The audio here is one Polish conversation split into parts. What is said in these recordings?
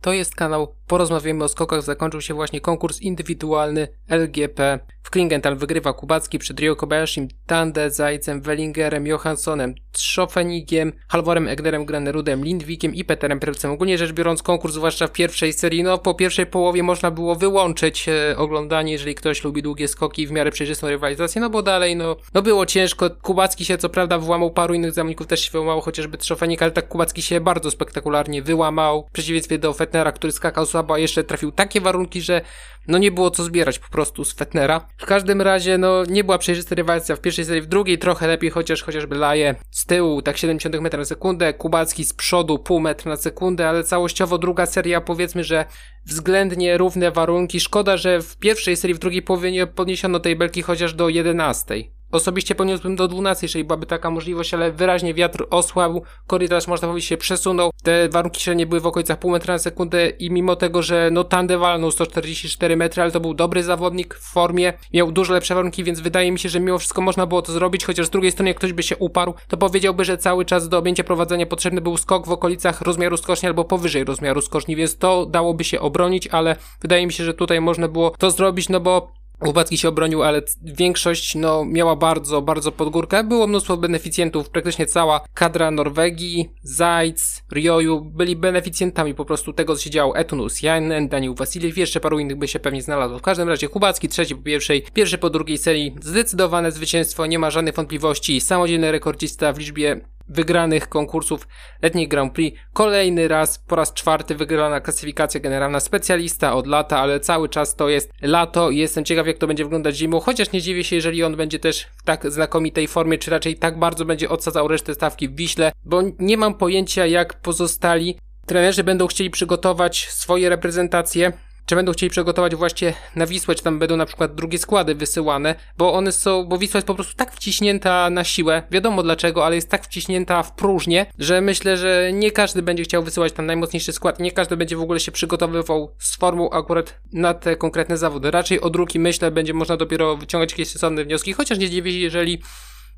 To jest kanał Porozmawiamy o skokach. Zakończył się właśnie konkurs indywidualny LGP. Klingenthal wygrywa Kubacki przed Rio Kobayashim, Tande, Zajcem, Wellingerem, Johanssonem, Trzofenigiem, Halvorem Egnerem, Granerudem, Lindwikiem i Peterem Prelcem. Ogólnie rzecz biorąc konkurs, zwłaszcza w pierwszej serii, no po pierwszej połowie można było wyłączyć e, oglądanie, jeżeli ktoś lubi długie skoki w miarę przejrzystą rywalizację, no bo dalej, no, no było ciężko. Kubacki się co prawda wyłamał, paru innych zawodników też się wyłamało, chociażby Trzofenik, ale tak Kubacki się bardzo spektakularnie wyłamał. W przeciwieństwie do Fetnera, który skakał słabo, a jeszcze trafił takie warunki, że no nie było co zbierać po prostu z Fetnera. W każdym razie, no nie była przejrzysta rywalizacja w pierwszej serii, w drugiej trochę lepiej, chociaż chociażby Laje z tyłu, tak 70 metrów na sekundę, Kubacki z przodu pół metra na sekundę, ale całościowo druga seria powiedzmy, że względnie równe warunki. Szkoda, że w pierwszej serii, w drugiej połowie nie podniesiono tej belki chociaż do 11. Osobiście poniósłbym do 12, jeżeli byłaby taka możliwość, ale wyraźnie wiatr osłabł, korytarz można powiedzieć się przesunął, te warunki średnie były w okolicach pół metra na sekundę i mimo tego, że no Tande walnął 144 metry, ale to był dobry zawodnik w formie, miał dużo lepsze warunki, więc wydaje mi się, że mimo wszystko można było to zrobić, chociaż z drugiej strony jak ktoś by się uparł, to powiedziałby, że cały czas do objęcia prowadzenia potrzebny był skok w okolicach rozmiaru skoczni albo powyżej rozmiaru skoczni, więc to dałoby się obronić, ale wydaje mi się, że tutaj można było to zrobić, no bo Łopacki się obronił, ale większość no, miała bardzo, bardzo podgórkę. Było mnóstwo beneficjentów, praktycznie cała kadra Norwegii, Zajc, Rioju byli beneficjentami po prostu tego, co się działo. Etunus, Janen, Daniel Wasiliew, jeszcze paru innych by się pewnie znalazło. W każdym razie Kubacki trzeci po pierwszej, pierwszy po drugiej serii. Zdecydowane zwycięstwo, nie ma żadnych wątpliwości. Samodzielny rekordzista w liczbie wygranych konkursów letnich Grand Prix. Kolejny raz, po raz czwarty wygrana klasyfikacja generalna specjalista od lata, ale cały czas to jest lato i jestem ciekaw jak to będzie wyglądać zimą, chociaż nie dziwię się, jeżeli on będzie też w tak znakomitej formie, czy raczej tak bardzo będzie odsadzał resztę stawki w Wiśle, bo nie mam pojęcia jak pozostali trenerzy będą chcieli przygotować swoje reprezentacje czy będą chcieli przygotować właśnie na Wisłę, czy tam będą na przykład drugie składy wysyłane, bo one są, bo Wisła jest po prostu tak wciśnięta na siłę, wiadomo dlaczego, ale jest tak wciśnięta w próżnię, że myślę, że nie każdy będzie chciał wysyłać tam najmocniejszy skład, nie każdy będzie w ogóle się przygotowywał z formą akurat na te konkretne zawody. Raczej od druki myślę będzie można dopiero wyciągać jakieś sensowne wnioski, chociaż nie dziwię jeżeli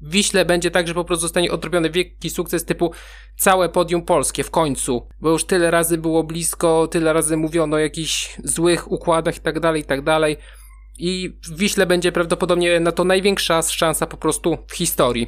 Wiśle będzie tak, że po prostu zostanie odrobiony wielki sukces typu całe podium polskie w końcu, bo już tyle razy było blisko, tyle razy mówiono o jakichś złych układach i tak dalej, i tak dalej. I w Wiśle będzie prawdopodobnie na to największa szansa po prostu w historii.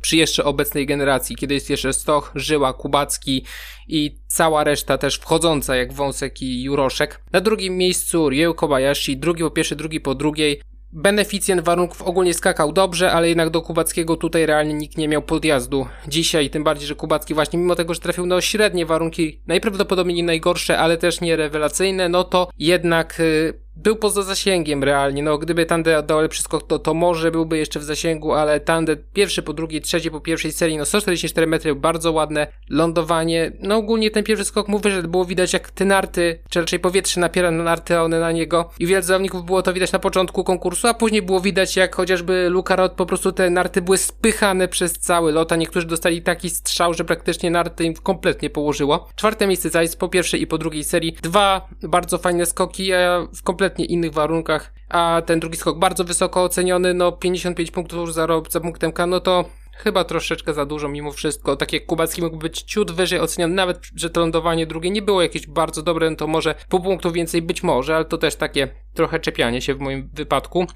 Przy jeszcze obecnej generacji, kiedy jest jeszcze Stoch, Żyła, Kubacki i cała reszta też wchodząca jak Wąsek i Juroszek. Na drugim miejscu Ryu Kobayashi, drugi po pierwszej, drugi po drugiej beneficjent warunków ogólnie skakał dobrze, ale jednak do Kubackiego tutaj realnie nikt nie miał podjazdu. Dzisiaj, tym bardziej, że Kubacki właśnie mimo tego, że trafił na średnie warunki, najprawdopodobniej nie najgorsze, ale też nie rewelacyjne, no to jednak... Yy, był poza zasięgiem realnie. No, gdyby Tande dał lepszy skok, to, to może byłby jeszcze w zasięgu, ale Tande pierwszy po drugiej, trzeci po pierwszej serii, no 144 metry, bardzo ładne lądowanie. No, ogólnie ten pierwszy skok mówię, że było widać jak te narty, czy raczej powietrze napiera na narty, a one na niego. I wiele zawodników było to widać na początku konkursu, a później było widać jak chociażby Luka Rod, po prostu te narty były spychane przez cały lot, a niektórzy dostali taki strzał, że praktycznie narty im kompletnie położyło. Czwarte miejsce Zajc po pierwszej i po drugiej serii. Dwa bardzo fajne skoki, a w kompletnie kompletnie innych warunkach, a ten drugi skok bardzo wysoko oceniony, no 55 punktów za, za punktem K, no to chyba troszeczkę za dużo mimo wszystko. Tak jak Kubacki mógł być ciut wyżej oceniony, nawet że to lądowanie drugie nie było jakieś bardzo dobre, no to może pół punktu więcej być może, ale to też takie trochę czepianie się w moim wypadku.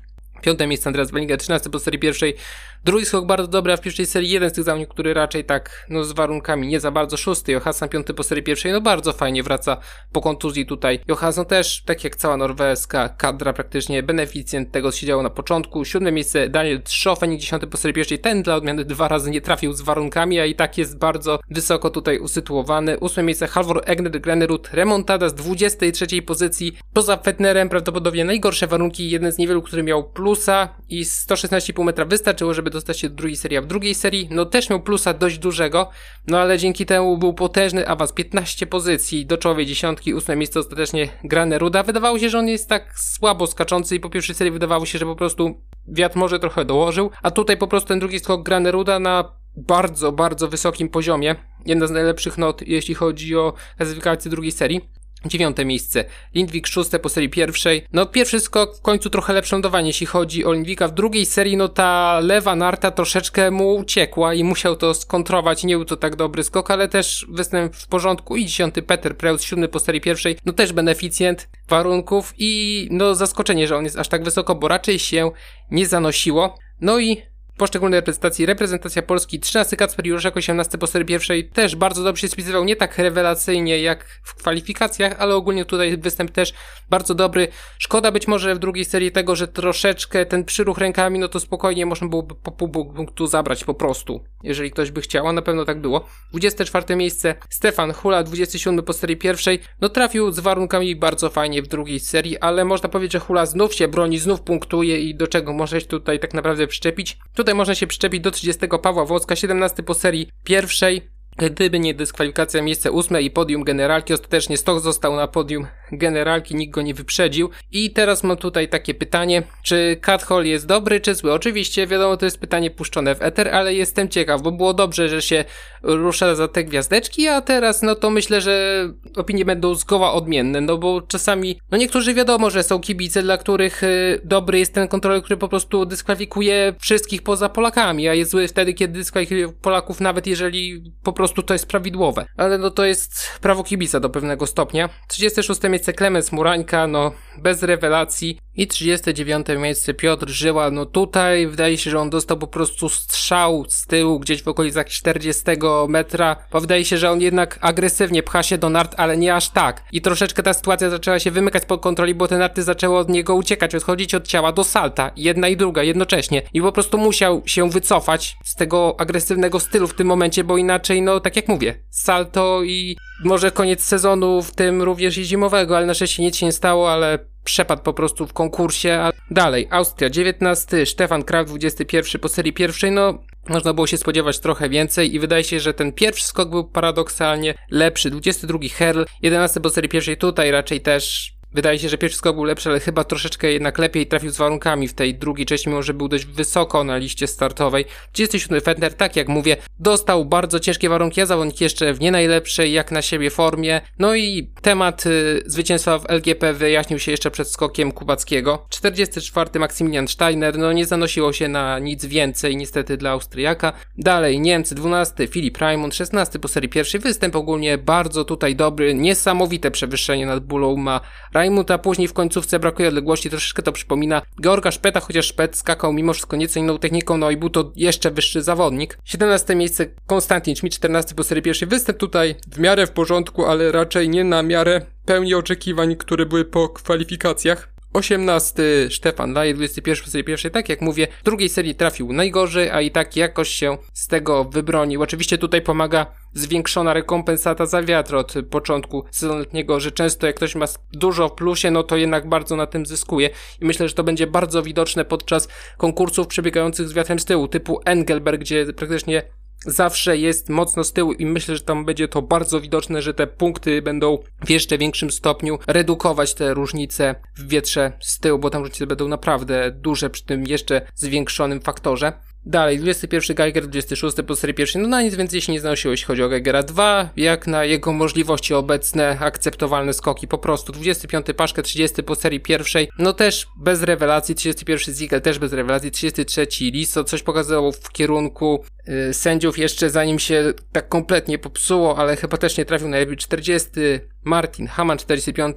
Piąte miejsce Andreas Wellinger, 13 po serii pierwszej. Drugi skok bardzo dobry, a w pierwszej serii jeden z tych zawodników, który raczej tak, no z warunkami nie za bardzo szósty. Johansson piąty po serii pierwszej, no bardzo fajnie wraca po kontuzji tutaj. Johansson też, tak jak cała norweska kadra praktycznie, beneficjent tego, co się działo na początku. Siódme miejsce Daniel Trzofenik, dziesiąty po serii pierwszej. Ten dla odmiany dwa razy nie trafił z warunkami, a i tak jest bardzo wysoko tutaj usytuowany. Ósme miejsce Halvor Egner Granerud, remontada z 23 pozycji. Poza Fetnerem prawdopodobnie najgorsze warunki, jeden z niewielu, który miał plusa i 116,5 metra wystarczyło, żeby dostać się do drugiej serii, a w drugiej serii, no też miał plusa dość dużego, no ale dzięki temu był potężny awans, 15 pozycji do czołowej dziesiątki, ósme miejsce ostatecznie Grane Ruda. Wydawało się, że on jest tak słabo skaczący i po pierwszej serii wydawało się, że po prostu wiatr może trochę dołożył, a tutaj po prostu ten drugi skok Grane Ruda na bardzo, bardzo wysokim poziomie. Jedna z najlepszych not, jeśli chodzi o klasyfikację drugiej serii. Dziewiąte miejsce. Lindwik szóste po serii pierwszej. No pierwszy skok w końcu trochę lepsze lądowanie, jeśli chodzi o Lindwika. W drugiej serii no ta lewa narta troszeczkę mu uciekła i musiał to skontrować. Nie był to tak dobry skok, ale też występ w porządku. I dziesiąty Peter Preus, siódmy po serii pierwszej. No też beneficjent warunków i no zaskoczenie, że on jest aż tak wysoko, bo raczej się nie zanosiło. No i poszczególnej reprezentacji. Reprezentacja Polski 13 Kacper Juroszek, 18 po serii pierwszej też bardzo dobrze się spisywał, nie tak rewelacyjnie jak w kwalifikacjach, ale ogólnie tutaj występ też bardzo dobry. Szkoda być może w drugiej serii tego, że troszeczkę ten przyruch rękami, no to spokojnie można byłoby po pół punktu zabrać po prostu, jeżeli ktoś by chciał, a na pewno tak było. 24 miejsce Stefan Hula, 27 po serii pierwszej, no trafił z warunkami bardzo fajnie w drugiej serii, ale można powiedzieć, że Hula znów się broni, znów punktuje i do czego może się tutaj tak naprawdę przyczepić. Tutaj można się przyczepić do 30 Pawła Włocka, 17 po serii pierwszej. Gdyby nie dyskwalifikacja miejsce ósme i podium generalki, ostatecznie Stoch został na podium generalki, nikt go nie wyprzedził. I teraz mam tutaj takie pytanie, czy Cat Hall jest dobry czy zły? Oczywiście wiadomo, to jest pytanie puszczone w eter, ale jestem ciekaw, bo było dobrze, że się rusza za te gwiazdeczki, a teraz no to myślę, że opinie będą zgoła odmienne, no bo czasami, no niektórzy wiadomo, że są kibice, dla których y, dobry jest ten kontroler, który po prostu dyskwalifikuje wszystkich poza Polakami, a jest zły wtedy, kiedy dyskwalifikuje Polaków, nawet jeżeli po prostu to jest prawidłowe. Ale no to jest prawo kibica do pewnego stopnia. 36 miejsce Klemens Murańka, no bez rewelacji. I 39 miejsce Piotr Żyła, no tutaj wydaje się, że on dostał po prostu strzał z tyłu gdzieś w okolicach 40 metra, bo wydaje się, że on jednak agresywnie pcha się do nart, ale nie aż tak. I troszeczkę ta sytuacja zaczęła się wymykać pod kontroli, bo te narty zaczęły od niego uciekać, odchodzić od ciała do salta, jedna i druga jednocześnie. I po prostu musiał się wycofać z tego agresywnego stylu w tym momencie, bo inaczej, no tak jak mówię, salto i może koniec sezonu, w tym również i zimowego, ale na szczęście nic się nie stało, ale przepadł po prostu w konkursie. A dalej, Austria 19, Stefan Kraft 21 po serii pierwszej, no można było się spodziewać trochę więcej i wydaje się, że ten pierwszy skok był paradoksalnie lepszy. 22 Herl, 11 po serii pierwszej, tutaj raczej też Wydaje się, że pierwszy skok był lepszy, ale chyba troszeczkę jednak lepiej trafił z warunkami w tej drugiej części, mimo że był dość wysoko na liście startowej. 37 Fender, tak jak mówię, dostał bardzo ciężkie warunki, a zawodnik jeszcze w nie najlepszej, jak na siebie formie. No i temat y, zwycięstwa w LGP wyjaśnił się jeszcze przed skokiem Kubackiego. 44 Maximilian Steiner, no nie zanosiło się na nic więcej niestety dla Austriaka. Dalej Niemcy 12, Filip Raimund 16 po serii pierwszej. Występ ogólnie bardzo tutaj dobry, niesamowite przewyższenie nad Bulą ma a później w końcówce brakuje odległości, troszeczkę to przypomina Georga Szpeta, chociaż Szpet skakał mimo wszystko nieco inną techniką, no i był to jeszcze wyższy zawodnik. 17 miejsce Konstantin Schmidt, 14 po serii pierwszej. Występ tutaj w miarę w porządku, ale raczej nie na miarę pełni oczekiwań, które były po kwalifikacjach. 18 Stefan Laje, 21 serii pierwszej, tak jak mówię, w drugiej serii trafił najgorzej, a i tak jakoś się z tego wybronił. Oczywiście tutaj pomaga zwiększona rekompensata za wiatr od początku sezonu letniego, że często jak ktoś ma dużo w plusie, no to jednak bardzo na tym zyskuje i myślę, że to będzie bardzo widoczne podczas konkursów przebiegających z wiatrem z tyłu, typu Engelberg, gdzie praktycznie zawsze jest mocno z tyłu i myślę, że tam będzie to bardzo widoczne, że te punkty będą w jeszcze większym stopniu redukować te różnice w wietrze z tyłu, bo tam różnice będą naprawdę duże przy tym jeszcze zwiększonym faktorze. Dalej, 21 Geiger, 26 po serii pierwszej, no na nic więcej się nie znosiło, jeśli chodzi o Geigera 2, jak na jego możliwości obecne, akceptowalne skoki po prostu. 25 Paszkę, 30 po serii pierwszej, no też bez rewelacji, 31 Ziegel też bez rewelacji, 33 Liso, coś pokazało w kierunku yy, sędziów jeszcze zanim się tak kompletnie popsuło, ale chyba też nie trafił najlepiej, 40 Martin Haman, 45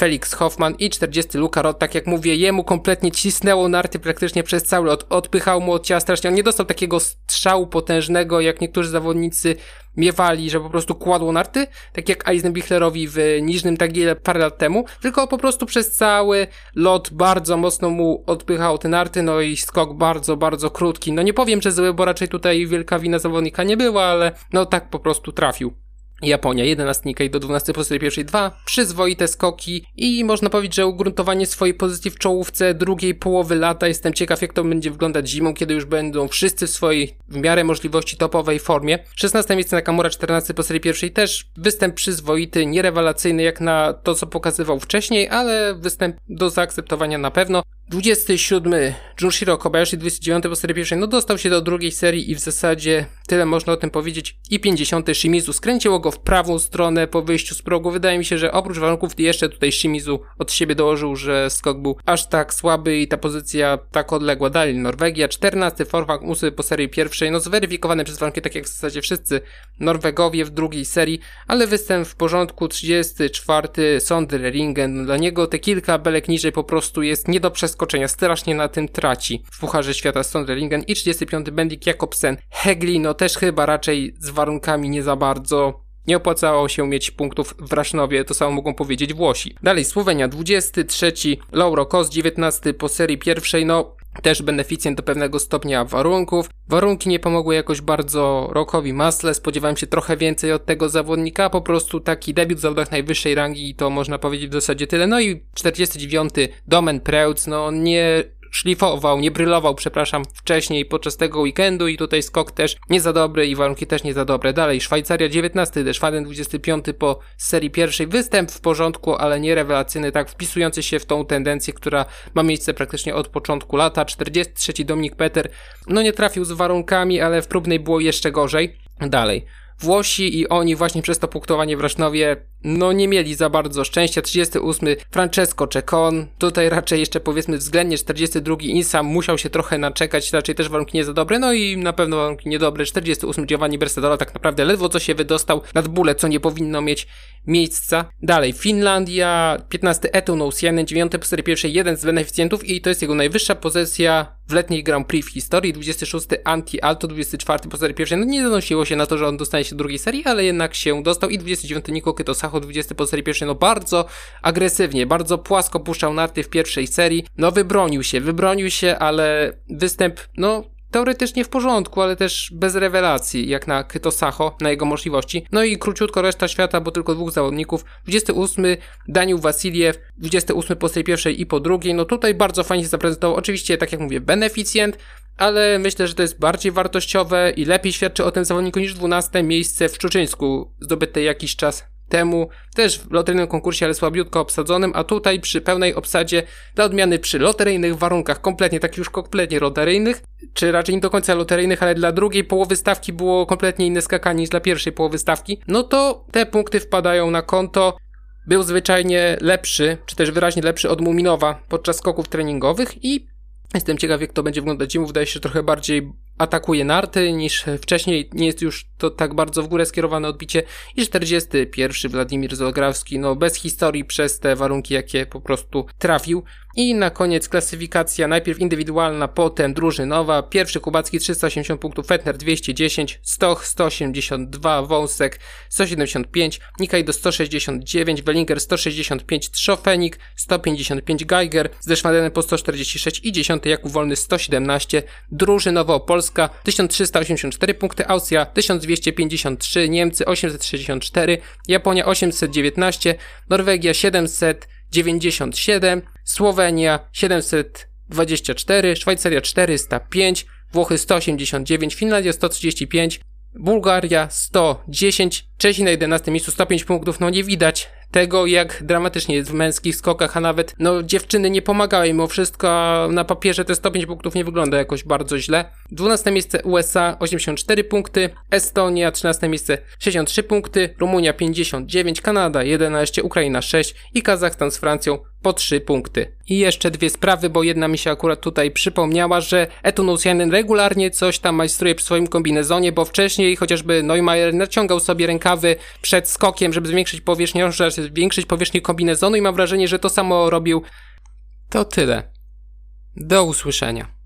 Felix Hoffman i 40 Luka Rod, tak jak mówię, jemu kompletnie cisnęło narty praktycznie przez cały lot, odpychał mu od ciała strasznie, on nie dostał takiego strzału potężnego, jak niektórzy zawodnicy miewali, że po prostu kładło narty, tak jak Eisenbichlerowi w Niżnym Tagiele parę lat temu, tylko po prostu przez cały lot bardzo mocno mu odpychał te narty, no i skok bardzo, bardzo krótki. No nie powiem, że zły, bo raczej tutaj wielka wina zawodnika nie była, ale no tak po prostu trafił. Japonia 11 Nikkei do 12 pozycji pierwszej 2, przyzwoite skoki i można powiedzieć, że ugruntowanie swojej pozycji w czołówce drugiej połowy lata. Jestem ciekaw jak to będzie wyglądać zimą, kiedy już będą wszyscy w swojej w miarę możliwości topowej formie. 16 miejsce Nakamura, 14 po serii pierwszej też występ przyzwoity, nierewelacyjny jak na to co pokazywał wcześniej, ale występ do zaakceptowania na pewno. 27 Junshiro Kobayashi, 29 po serii pierwszej, no dostał się do drugiej serii i w zasadzie tyle można o tym powiedzieć. I 50 Shimizu skręciło go w prawą stronę po wyjściu z progu. Wydaje mi się, że oprócz warunków jeszcze tutaj Shimizu od siebie dołożył, że skok był aż tak słaby i ta pozycja tak odległa. Dalej Norwegia, 14 Forfang 8 po serii pierwszej, no zweryfikowane przez warunki, tak jak w zasadzie wszyscy Norwegowie w drugiej serii, ale występ w porządku, 34 Sondreringen, dla niego te kilka belek niżej po prostu jest nie do przeskoczenia zaskoczenia, strasznie na tym traci w Pucharze Świata Sondrelingen i 35 Bendik Jakobsen. Hegli, no też chyba raczej z warunkami nie za bardzo. Nie opłacało się mieć punktów w Rasznowie, to samo mogą powiedzieć Włosi. Dalej Słowenia 23, Lauro Kos 19 po serii pierwszej, no też beneficjent do pewnego stopnia warunków. Warunki nie pomogły jakoś bardzo Rokowi Masle, spodziewałem się trochę więcej od tego zawodnika, po prostu taki debiut w zawodach najwyższej rangi i to można powiedzieć w zasadzie tyle. No i 49 Domen Preutz, no nie szlifował, nie brylował, przepraszam, wcześniej podczas tego weekendu i tutaj skok też nie za dobry i warunki też nie za dobre. Dalej, Szwajcaria 19, Deszwaden 25 po serii pierwszej. Występ w porządku, ale nie rewelacyjny, tak wpisujący się w tą tendencję, która ma miejsce praktycznie od początku lata. 43 Dominik Peter, no nie trafił z warunkami, ale w próbnej było jeszcze gorzej. Dalej. Włosi i oni właśnie przez to punktowanie w Rasznowie no nie mieli za bardzo szczęścia. 38 Francesco Cecon, tutaj raczej jeszcze powiedzmy względnie 42 Insam musiał się trochę naczekać, raczej też warunki nie za dobre, no i na pewno warunki niedobre. 48 Giovanni Bersadola tak naprawdę ledwo co się wydostał nad bóle, co nie powinno mieć miejsca. Dalej Finlandia, 15 Eto Nousianen, 9 po serii pierwszej, jeden z beneficjentów i to jest jego najwyższa pozycja w letniej Grand Prix w historii. 26 Anti Alto, 24 po serii pierwszej. No nie zanosiło się na to, że on dostanie się do drugiej serii, ale jednak się dostał i 29 Niko Kytosa Sacho 20 po serii pierwszej, no bardzo agresywnie, bardzo płasko puszczał narty w pierwszej serii, no wybronił się, wybronił się, ale występ, no teoretycznie w porządku, ale też bez rewelacji, jak na Kyto na jego możliwości. No i króciutko reszta świata, bo tylko dwóch zawodników. 28 Daniel Wasiliew, 28 po tej pierwszej i po drugiej. No tutaj bardzo fajnie się zaprezentował. Oczywiście, tak jak mówię, beneficjent, ale myślę, że to jest bardziej wartościowe i lepiej świadczy o tym zawodniku niż 12 miejsce w Szczuczyńsku, zdobyte jakiś czas temu, też w loteryjnym konkursie, ale słabiutko obsadzonym, a tutaj przy pełnej obsadzie dla odmiany przy loteryjnych warunkach, kompletnie, tak już kompletnie loteryjnych, czy raczej nie do końca loteryjnych, ale dla drugiej połowy stawki było kompletnie inne skakanie niż dla pierwszej połowy stawki, no to te punkty wpadają na konto. Był zwyczajnie lepszy, czy też wyraźnie lepszy od Muminowa podczas skoków treningowych i Jestem ciekaw, jak to będzie wyglądać Mu Wydaje się, trochę bardziej atakuje narty niż wcześniej. Nie jest już to tak bardzo w górę skierowane odbicie. I 41 Władimir Zolgrawski, no bez historii przez te warunki, jakie po prostu trafił. I na koniec klasyfikacja, najpierw indywidualna, potem drużynowa. Pierwszy Kubacki 380 punktów, Fetner 210, Stoch 182, Wąsek 175, Nikaj do 169, Wellinger 165, Trzofenik 155, Geiger z Deszmadenem po 146 i 10 Jakub Wolny 117. Drużynowo Polska 1384 punkty, Austria 1253, Niemcy 864, Japonia 819, Norwegia 700 97, Słowenia 724, Szwajcaria 405, Włochy 189, Finlandia 135, Bułgaria 110, Czesi na 11 miejscu 105 punktów, no nie widać tego, jak dramatycznie w męskich skokach, a nawet, no, dziewczyny nie pomagały mimo wszystko, a na papierze te 105 punktów nie wygląda jakoś bardzo źle. 12 miejsce USA 84 punkty, Estonia 13 miejsce 63 punkty, Rumunia 59, Kanada 11, Ukraina 6 i Kazachstan z Francją po 3 punkty. I jeszcze dwie sprawy, bo jedna mi się akurat tutaj przypomniała, że Etunusianen regularnie coś tam majstruje przy swoim kombinezonie, bo wcześniej chociażby Neumeier naciągał sobie rękawy przed skokiem, żeby zwiększyć powierzchnię, zwiększyć powierzchnię kombinezonu i mam wrażenie, że to samo robił. To tyle. Do usłyszenia.